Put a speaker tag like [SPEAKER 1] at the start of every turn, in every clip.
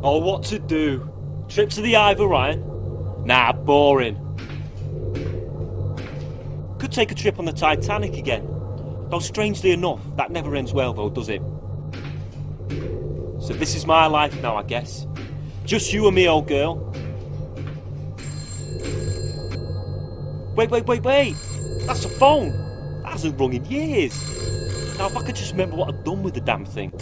[SPEAKER 1] Oh, what to do? Trip to the of Orion? Nah, boring. Could take a trip on the Titanic again. Though strangely enough, that never ends well though, does it? So this is my life now, I guess. Just you and me, old girl. Wait, wait, wait, wait! That's a phone! That hasn't rung in years! Now, if I could just remember what I've done with the damn thing.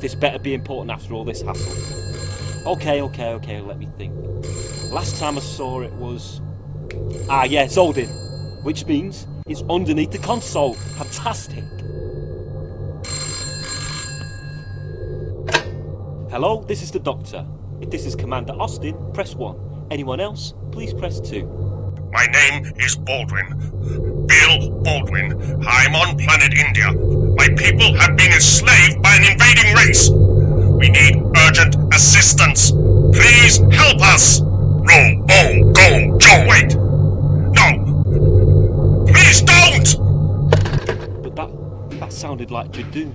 [SPEAKER 1] This better be important after all this hassle. Okay, okay, okay, let me think. Last time I saw it was. Ah, yeah, it's. Which means it's underneath the console. Fantastic. Hello, this is the Doctor. If this is Commander Austin, press 1. Anyone else, please press 2.
[SPEAKER 2] My name is Baldwin. Bill Baldwin. I'm on planet India. My people have been enslaved by an invading race. We need urgent assistance. Please help us. Roll, oh, go, Joe, wait. No. Please don't!
[SPEAKER 1] But that, that sounded like Jadoon.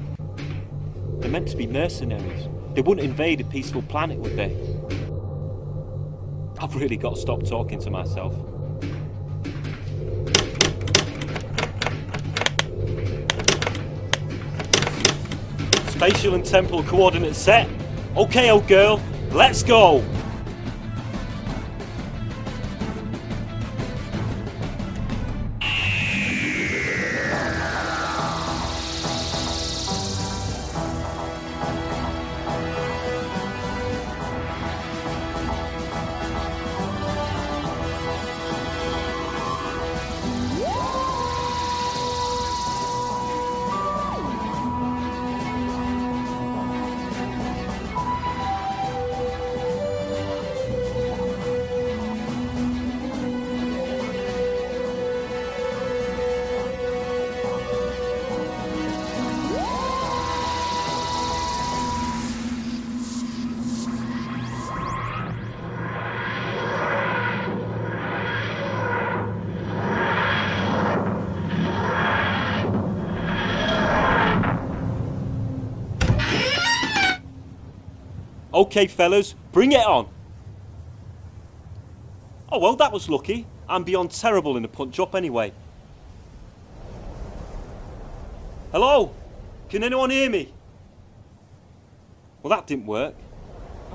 [SPEAKER 1] They're meant to be mercenaries. They wouldn't invade a peaceful planet, would they? I've really got to stop talking to myself. Spatial and temporal coordinates set. Okay, old girl, let's go! Okay, fellas, bring it on. Oh, well, that was lucky. I'm beyond terrible in a punch up anyway. Hello? Can anyone hear me? Well, that didn't work.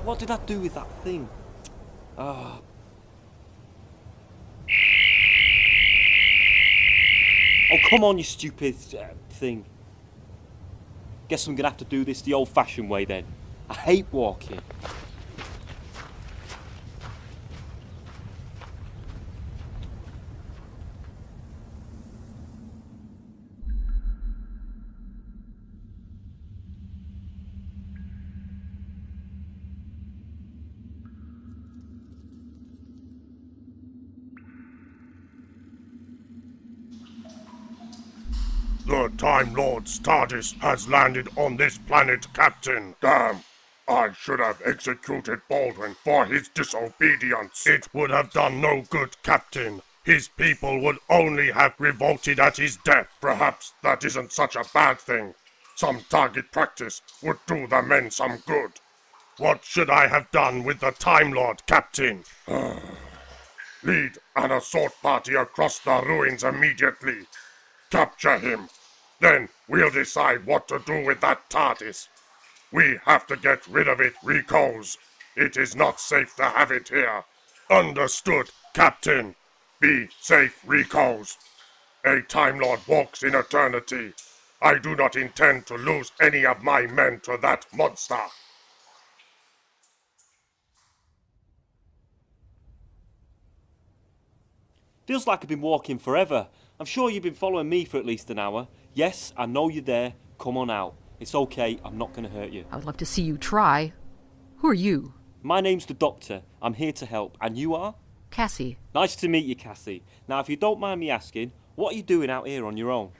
[SPEAKER 1] What did I do with that thing? Ah. Oh, come on, you stupid uh, thing. Guess I'm gonna have to do this the old fashioned way then. I hate walking.
[SPEAKER 2] The Time Lord's TARDIS has landed on this planet, Captain. Damn. I should have executed Baldwin for his disobedience. It would have done no good, Captain. His people would only have revolted at his death. Perhaps that isn't such a bad thing. Some target practice would do the men some good. What should I have done with the Time Lord, Captain? Lead an assault party across the ruins immediately. Capture him. Then we'll decide what to do with that TARDIS. We have to get rid of it, Rikos. It is not safe to have it here. Understood, Captain. Be safe, Rikos. A Time Lord walks in eternity. I do not intend to lose any of my men to that monster.
[SPEAKER 1] Feels like I've been walking forever. I'm sure you've been following me for at least an hour. Yes, I know you're there. Come on out. It's okay, I'm not going to hurt you.
[SPEAKER 3] I would love to see you try. Who are you?
[SPEAKER 1] My name's the Doctor. I'm here to help. And you are?
[SPEAKER 3] Cassie.
[SPEAKER 1] Nice to meet you, Cassie. Now, if you don't mind me asking, what are you doing out here on your own?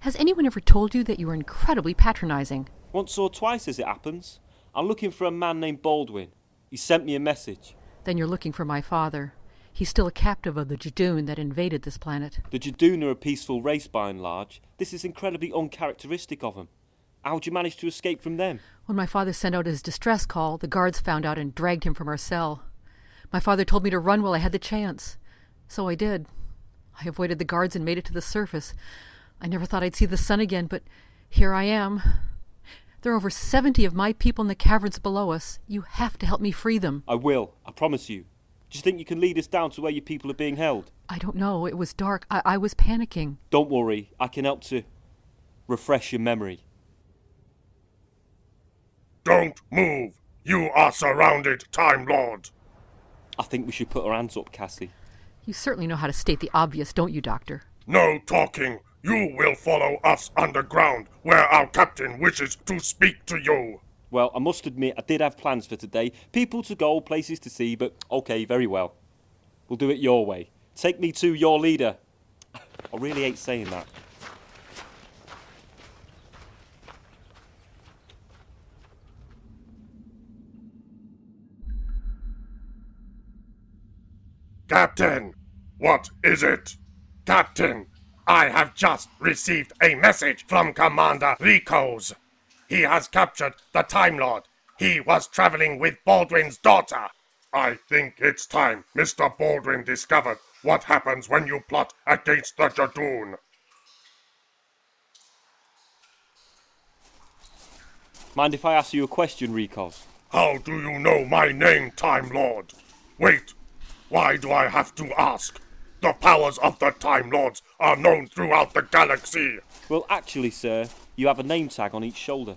[SPEAKER 3] Has anyone ever told you that you are incredibly patronizing?
[SPEAKER 1] Once or twice, as it happens. I'm looking for a man named Baldwin. He sent me a message.
[SPEAKER 3] Then you're looking for my father. He's still a captive of the Jadoon that invaded this planet.
[SPEAKER 1] The Jadoon are a peaceful race by and large. This is incredibly uncharacteristic of them. How'd you manage to escape from them?
[SPEAKER 3] When my father sent out his distress call, the guards found out and dragged him from our cell. My father told me to run while I had the chance. So I did. I avoided the guards and made it to the surface. I never thought I'd see the sun again, but here I am. There are over 70 of my people in the caverns below us. You have to help me free them.
[SPEAKER 1] I will, I promise you. Do you think you can lead us down to where your people are being held?
[SPEAKER 3] I don't know. It was dark. I, I was panicking.
[SPEAKER 1] Don't worry, I can help to refresh your memory.
[SPEAKER 2] Don't move! You are surrounded, Time Lord!
[SPEAKER 1] I think we should put our hands up, Cassie.
[SPEAKER 3] You certainly know how to state the obvious, don't you, Doctor?
[SPEAKER 2] No talking! You will follow us underground, where our captain wishes to speak to you!
[SPEAKER 1] Well, I must admit, I did have plans for today. People to go, places to see, but okay, very well. We'll do it your way. Take me to your leader. I really hate saying that.
[SPEAKER 2] Captain! What is it? Captain, I have just received a message from Commander Ricos. He has captured the Time Lord. He was traveling with Baldwin's daughter. I think it's time Mr. Baldwin discovered what happens when you plot against the Jadoon.
[SPEAKER 1] Mind if I ask you a question, Rikos?
[SPEAKER 2] How do you know my name, Time Lord? Wait, why do I have to ask? The powers of the Time Lords are known throughout the galaxy.
[SPEAKER 1] Well, actually, sir, you have a name tag on each shoulder.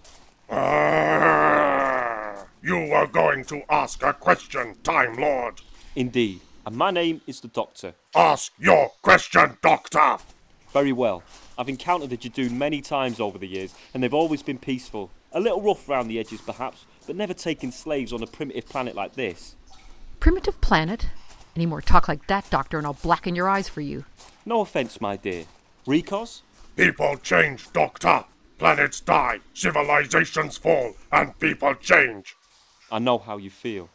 [SPEAKER 2] Ah, you were going to ask a question, Time Lord.
[SPEAKER 1] Indeed. And my name is the Doctor.
[SPEAKER 2] Ask your question, Doctor.
[SPEAKER 1] Very well. I've encountered the Jadoon many times over the years, and they've always been peaceful. A little rough round the edges, perhaps, but never taking slaves on a primitive planet like this.
[SPEAKER 3] Primitive planet? Any more talk like that, Doctor, and I'll blacken your eyes for you.
[SPEAKER 1] No offence, my dear. Rikos?
[SPEAKER 2] People change, Doctor. Planets die, civilizations fall, and people change.
[SPEAKER 1] I know how you feel.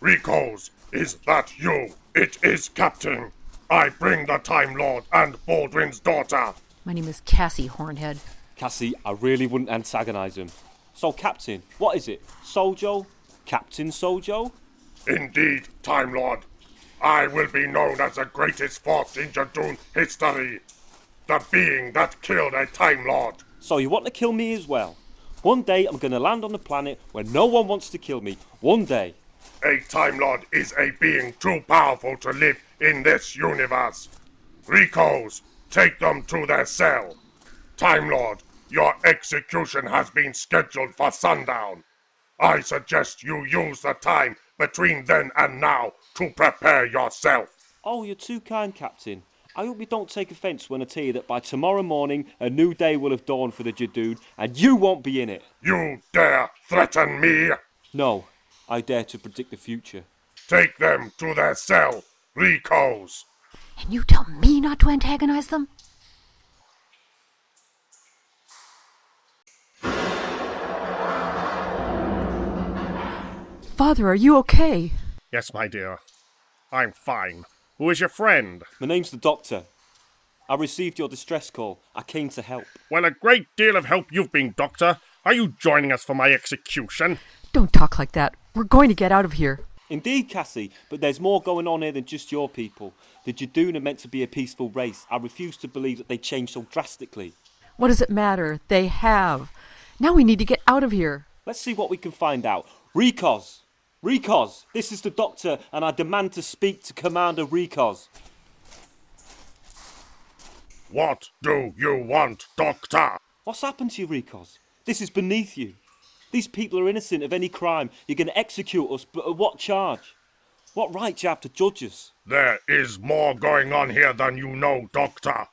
[SPEAKER 2] Ricos, is that you? It is Captain. I bring the Time Lord and Baldwin's daughter.
[SPEAKER 3] My name is Cassie Hornhead.
[SPEAKER 1] Cassie, I really wouldn't antagonise him. So, Captain, what is it? Sojo? Captain Sojo?
[SPEAKER 2] Indeed, Time Lord. I will be known as the greatest force in Jadoon history. The being that killed a Time Lord.
[SPEAKER 1] So, you want to kill me as well? One day I'm going to land on a planet where no one wants to kill me. One day.
[SPEAKER 2] A Time Lord is a being too powerful to live in this universe. Ricos, take them to their cell. Time Lord, your execution has been scheduled for sundown. I suggest you use the time between then and now to prepare yourself.
[SPEAKER 1] Oh, you're too kind, Captain. I hope you don't take offence when I tell you that by tomorrow morning a new day will have dawned for the Jadoon and you won't be in it.
[SPEAKER 2] You dare threaten me?
[SPEAKER 1] No, I dare to predict the future.
[SPEAKER 2] Take them to their cell, Ricos.
[SPEAKER 3] And you tell me not to antagonize them? Father, are you okay?
[SPEAKER 4] Yes, my dear. I'm fine. Who is your friend?
[SPEAKER 1] My name's the Doctor. I received your distress call. I came to help.
[SPEAKER 4] Well, a great deal of help you've been, Doctor. Are you joining us for my execution?
[SPEAKER 3] Don't talk like that. We're going to get out of here.
[SPEAKER 1] Indeed, Cassie, but there's more going on here than just your people. The Jadoon are meant to be a peaceful race. I refuse to believe that they changed so drastically.
[SPEAKER 3] What does it matter? They have. Now we need to get out of here.
[SPEAKER 1] Let's see what we can find out. Rikos! Rikos! This is the Doctor, and I demand to speak to Commander Rikos.
[SPEAKER 2] What do you want, Doctor?
[SPEAKER 1] What's happened to you, Rikos? This is beneath you. These people are innocent of any crime. You're going to execute us, but at what charge? What right do you have to judge us?
[SPEAKER 2] There is more going on here than you know, Doctor.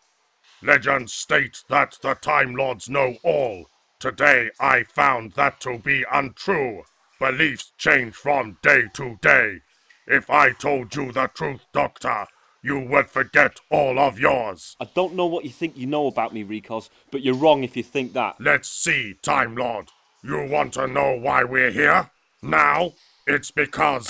[SPEAKER 2] Legends state that the Time Lords know all. Today I found that to be untrue. Beliefs change from day to day. If I told you the truth, Doctor, you would forget all of yours.
[SPEAKER 1] I don't know what you think you know about me, Rikos, but you're wrong if you think that.
[SPEAKER 2] Let's see, Time Lord. You want to know why we're here? Now? It's because.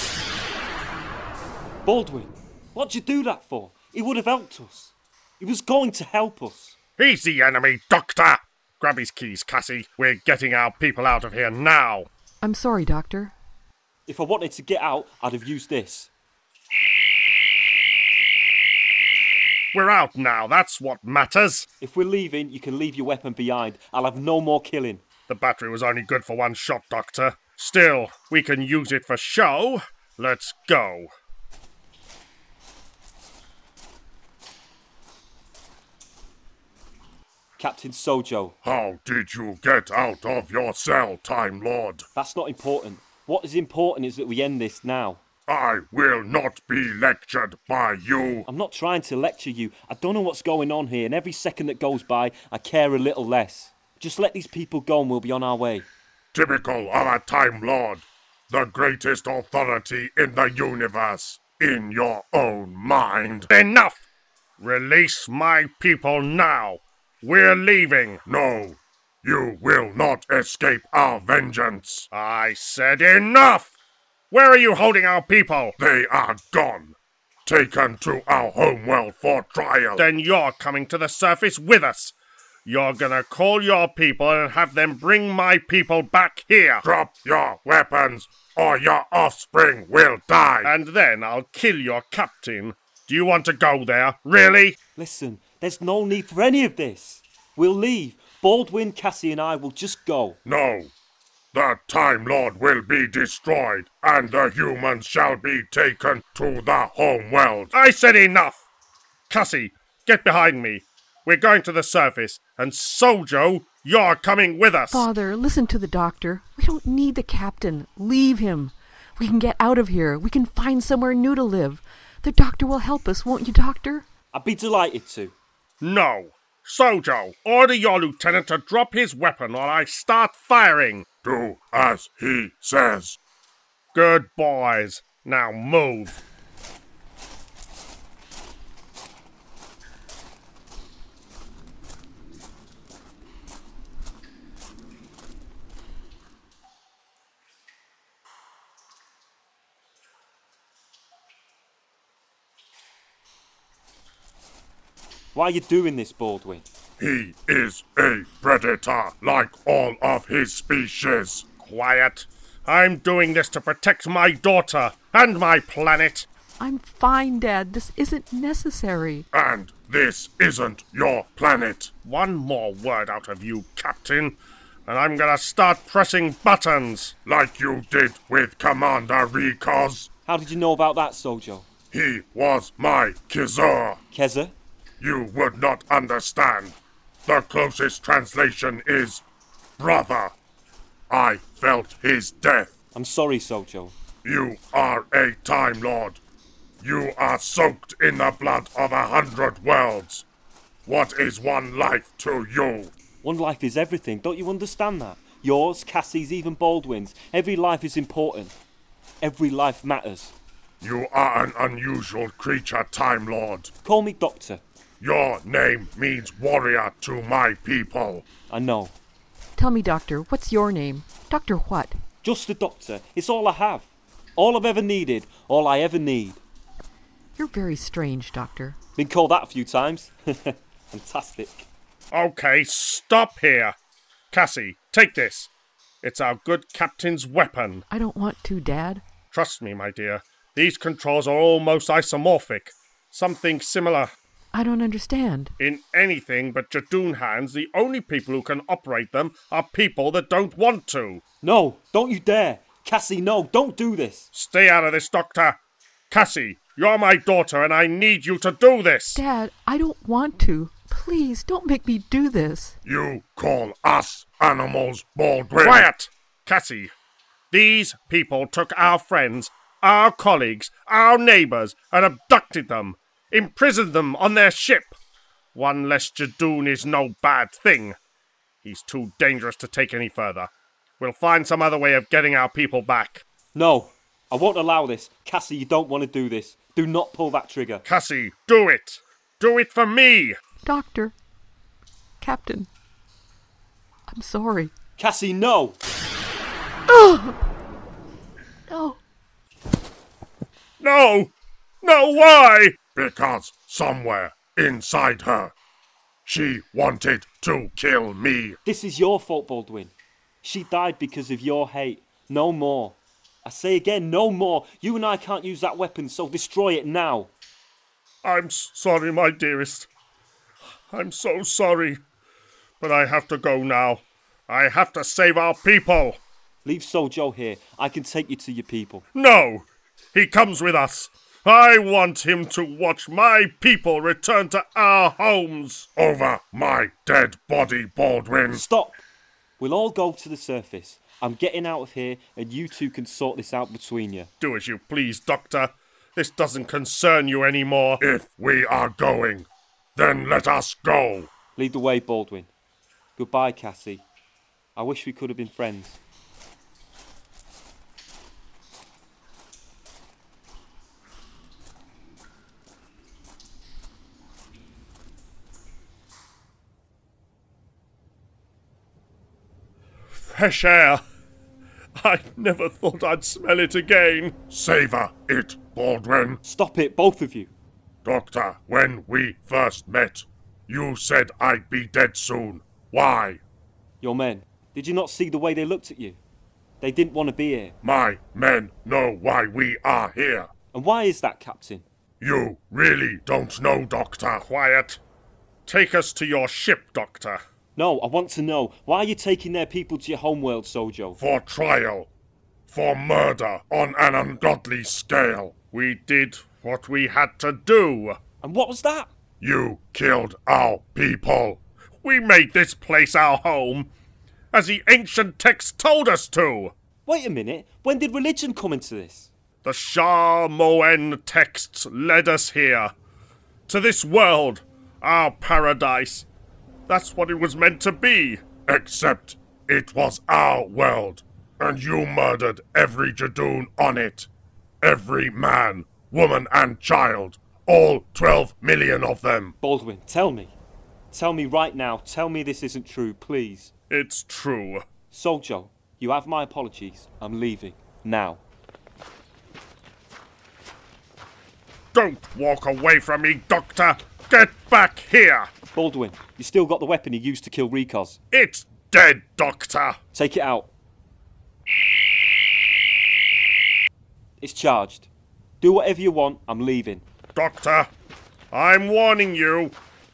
[SPEAKER 1] Baldwin, what'd you do that for? He would have helped us. He was going to help us.
[SPEAKER 4] He's the enemy, Doctor! Grab his keys, Cassie. We're getting our people out of here now.
[SPEAKER 3] I'm sorry, Doctor.
[SPEAKER 1] If I wanted to get out, I'd have used this.
[SPEAKER 4] We're out now, that's what matters.
[SPEAKER 1] If we're leaving, you can leave your weapon behind. I'll have no more killing.
[SPEAKER 4] The battery was only good for one shot, Doctor. Still, we can use it for show. Let's go.
[SPEAKER 1] Captain Sojo,
[SPEAKER 2] How did you get out of your cell, Time Lord?
[SPEAKER 1] that's not important. What is important is that we end this now.
[SPEAKER 2] I will not be lectured by you.
[SPEAKER 1] I'm not trying to lecture you. I don't know what's going on here, and every second that goes by, I care a little less. Just let these people go and we'll be on our way.
[SPEAKER 2] Typical of a Time Lord. The greatest authority in the universe. In your own mind.
[SPEAKER 4] Enough! Release my people now. We're leaving.
[SPEAKER 2] No, you will not escape our vengeance.
[SPEAKER 4] I said enough! Where are you holding our people?
[SPEAKER 2] They are gone. Taken to our homeworld for trial.
[SPEAKER 4] Then you're coming to the surface with us. You're gonna call your people and have them bring my people back here.
[SPEAKER 2] Drop your weapons, or your offspring will die.
[SPEAKER 4] And then I'll kill your captain. Do you want to go there? Really?
[SPEAKER 1] Listen, there's no need for any of this. We'll leave. Baldwin, Cassie, and I will just go.
[SPEAKER 2] No. The Time Lord will be destroyed, and the humans shall be taken to the homeworld.
[SPEAKER 4] I said enough! Cassie, get behind me. We're going to the surface, and Sojo, you're coming with us.
[SPEAKER 3] Father, listen to the doctor. We don't need the captain. Leave him. We can get out of here. We can find somewhere new to live. The doctor will help us, won't you, doctor?
[SPEAKER 1] I'd be delighted to.
[SPEAKER 4] No. Sojo, order your lieutenant to drop his weapon or I start firing.
[SPEAKER 2] Do as he says.
[SPEAKER 4] Good boys. Now move.
[SPEAKER 1] Why are you doing this, Baldwin?
[SPEAKER 2] He is a predator like all of his species.
[SPEAKER 4] Quiet. I'm doing this to protect my daughter and my planet.
[SPEAKER 3] I'm fine, Dad. This isn't necessary.
[SPEAKER 2] And this isn't your planet.
[SPEAKER 4] One more word out of you, Captain, and I'm gonna start pressing buttons.
[SPEAKER 2] Like you did with Commander Rikos.
[SPEAKER 1] How did you know about that, Sojo?
[SPEAKER 2] He was my Kizur.
[SPEAKER 1] Keza?
[SPEAKER 2] You would not understand. The closest translation is brother. I felt his death.
[SPEAKER 1] I'm sorry, Sojo.
[SPEAKER 2] You are a Time Lord. You are soaked in the blood of a hundred worlds. What is one life to you?
[SPEAKER 1] One life is everything. Don't you understand that? Yours, Cassie's, even Baldwin's. Every life is important. Every life matters.
[SPEAKER 2] You are an unusual creature, Time Lord.
[SPEAKER 1] Call me Doctor.
[SPEAKER 2] Your name means warrior to my people.
[SPEAKER 1] I know.
[SPEAKER 3] Tell me, Doctor, what's your name? Doctor what?
[SPEAKER 1] Just a doctor. It's all I have. All I've ever needed. All I ever need.
[SPEAKER 3] You're very strange, Doctor.
[SPEAKER 1] Been called that a few times. Fantastic.
[SPEAKER 4] Okay, stop here. Cassie, take this. It's our good captain's weapon.
[SPEAKER 3] I don't want to, Dad.
[SPEAKER 4] Trust me, my dear. These controls are almost isomorphic. Something similar.
[SPEAKER 3] I don't understand.
[SPEAKER 4] In anything but Jadoon hands, the only people who can operate them are people that don't want to.
[SPEAKER 1] No, don't you dare. Cassie, no, don't do this.
[SPEAKER 4] Stay out of this, Doctor. Cassie, you're my daughter, and I need you to do this.
[SPEAKER 3] Dad, I don't want to. Please, don't make me do this.
[SPEAKER 2] You call us animals, Baldwin.
[SPEAKER 4] Quiet! Cassie, these people took our friends, our colleagues, our neighbors, and abducted them, imprisoned them on their ship. One less Jadoon is no bad thing. He's too dangerous to take any further. We'll find some other way of getting our people back.
[SPEAKER 1] No, I won't allow this. Cassie, you don't want to do this. Do not pull that trigger.
[SPEAKER 4] Cassie, do it! Do it for me!
[SPEAKER 3] Doctor. Captain. I'm sorry.
[SPEAKER 1] Cassie, no!
[SPEAKER 3] No.
[SPEAKER 4] No! No, why?
[SPEAKER 2] Because somewhere inside her, she wanted to kill me.
[SPEAKER 1] This is your fault, Baldwin. She died because of your hate. No more. I say again, no more. You and I can't use that weapon, so destroy it now.
[SPEAKER 4] I'm sorry, my dearest. I'm so sorry. But I have to go now. I have to save our people.
[SPEAKER 1] Leave Sojo here. I can take you to your people.
[SPEAKER 4] No! He comes with us. I want him to watch my people return to our homes.
[SPEAKER 2] Over my dead body, Baldwin.
[SPEAKER 1] Stop! We'll all go to the surface. I'm getting out of here, and you two can sort this out between you.
[SPEAKER 4] Do as you please, Doctor. This doesn't concern you anymore.
[SPEAKER 2] If we are going, then let us go.
[SPEAKER 1] Lead the way, Baldwin. Goodbye, Cassie. I wish we could have been friends.
[SPEAKER 4] Fresh air. I never thought I'd smell it again.
[SPEAKER 2] Savor it, Baldwin.
[SPEAKER 1] Stop it, both of you.
[SPEAKER 2] Doctor, when we first met, you said I'd be dead soon. Why?
[SPEAKER 1] Your men. Did you not see the way they looked at you? They didn't want to be here.
[SPEAKER 2] My men know why we are here.
[SPEAKER 1] And why is that, Captain?
[SPEAKER 2] You really don't know, Doctor.
[SPEAKER 4] Quiet. Take us to your ship, Doctor.
[SPEAKER 1] No, I want to know why are you taking their people to your homeworld, Sojo?
[SPEAKER 2] For trial. For murder on an ungodly scale.
[SPEAKER 4] We did what we had to do.
[SPEAKER 1] And what was that?
[SPEAKER 2] You killed our people.
[SPEAKER 4] We made this place our home, as the ancient texts told us to.
[SPEAKER 1] Wait a minute. When did religion come into this?
[SPEAKER 4] The Shah Moen texts led us here. To this world, our paradise. That's what it was meant to be.
[SPEAKER 2] Except it was our world, and you murdered every Jadoon on it. Every man, woman, and child. All 12 million of them.
[SPEAKER 1] Baldwin, tell me. Tell me right now. Tell me this isn't true, please.
[SPEAKER 4] It's true.
[SPEAKER 1] Sojo, you have my apologies. I'm leaving. Now.
[SPEAKER 4] Don't walk away from me, Doctor. Get back here.
[SPEAKER 1] Baldwin, you still got the weapon you used to kill Rikos.
[SPEAKER 4] It's dead, Doctor.
[SPEAKER 1] Take it out. It's charged. Do whatever you want. I'm leaving.
[SPEAKER 4] Doctor, I'm warning you.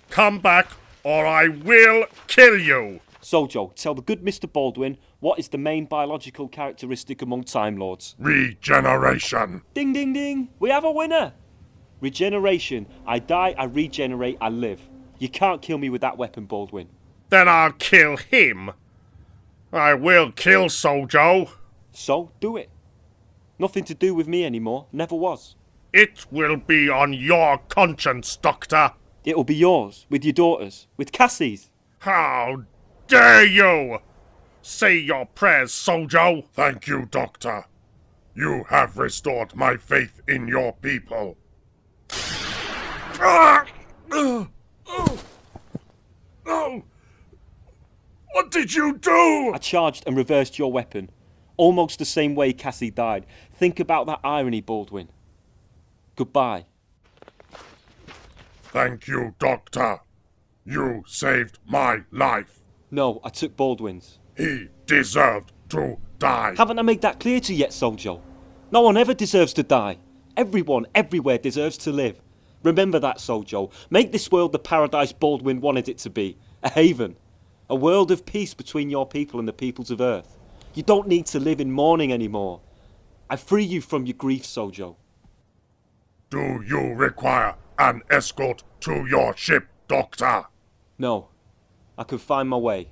[SPEAKER 4] Come back, or I will kill you.
[SPEAKER 1] Sojo, tell the good Mr. Baldwin what is the main biological characteristic among Time Lords.
[SPEAKER 2] Regeneration.
[SPEAKER 1] Ding ding ding! We have a winner! Regeneration. I die, I regenerate, I live. You can't kill me with that weapon, Baldwin.
[SPEAKER 4] Then I'll kill him. I will kill Sojo.
[SPEAKER 1] So, do it. Nothing to do with me anymore. Never was.
[SPEAKER 4] It will be on your conscience, Doctor.
[SPEAKER 1] It'll be yours, with your daughters, with Cassie's.
[SPEAKER 4] How dare you! Say your prayers, Sojo.
[SPEAKER 2] Thank you, Doctor. You have restored my faith in your people. Oh! What did you do?
[SPEAKER 1] I charged and reversed your weapon. Almost the same way Cassie died. Think about that irony, Baldwin. Goodbye.
[SPEAKER 2] Thank you, Doctor. You saved my life.
[SPEAKER 1] No, I took Baldwin's.
[SPEAKER 2] He deserved to die.
[SPEAKER 1] Haven't I made that clear to you yet, Sojo? No one ever deserves to die. Everyone, everywhere deserves to live. Remember that, Sojo. Make this world the paradise Baldwin wanted it to be. A haven. A world of peace between your people and the peoples of Earth. You don't need to live in mourning anymore. I free you from your grief, Sojo.
[SPEAKER 2] Do you require an escort to your ship, Doctor?
[SPEAKER 1] No. I can find my way.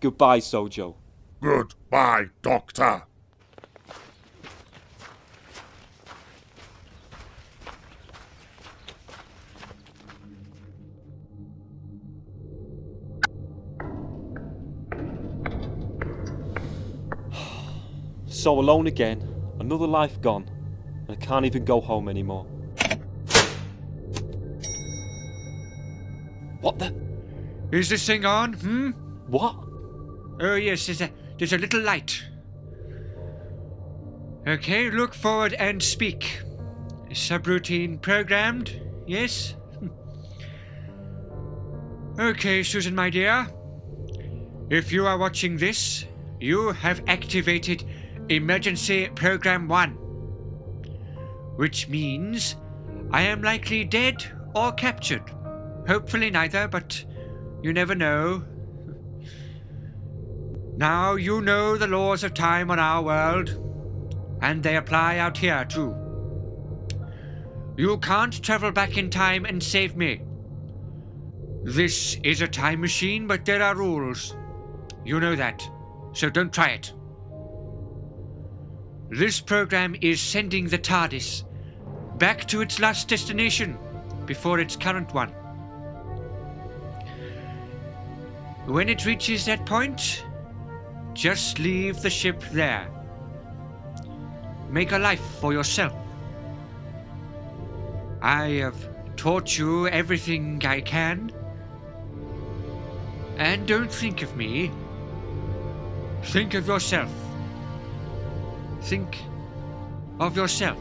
[SPEAKER 1] Goodbye, Sojo.
[SPEAKER 2] Goodbye, Doctor.
[SPEAKER 1] so alone again, another life gone, and I can't even go home anymore. What the?
[SPEAKER 5] Is this thing on, hmm?
[SPEAKER 1] What?
[SPEAKER 5] Oh, yes, there's a, there's a little light. Okay, look forward and speak. Subroutine programmed, yes? okay, Susan, my dear. If you are watching this, you have activated Emergency Program 1. Which means I am likely dead or captured. Hopefully neither, but you never know. Now you know the laws of time on our world, and they apply out here too. You can't travel back in time and save me. This is a time machine, but there are rules. You know that, so don't try it. This program is sending the TARDIS back to its last destination before its current one. When it reaches that point, just leave the ship there. Make a life for yourself. I have taught you everything I can. And don't think of me. Think of yourself. Think of yourself.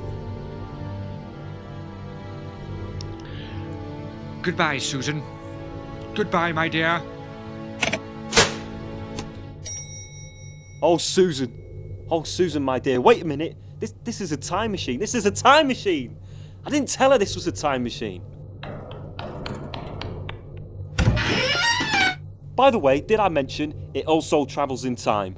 [SPEAKER 5] Goodbye, Susan. Goodbye, my dear.
[SPEAKER 1] Oh, Susan. Oh, Susan, my dear. Wait a minute. This, this is a time machine. This is a time machine. I didn't tell her this was a time machine. By the way, did I mention it also travels in time?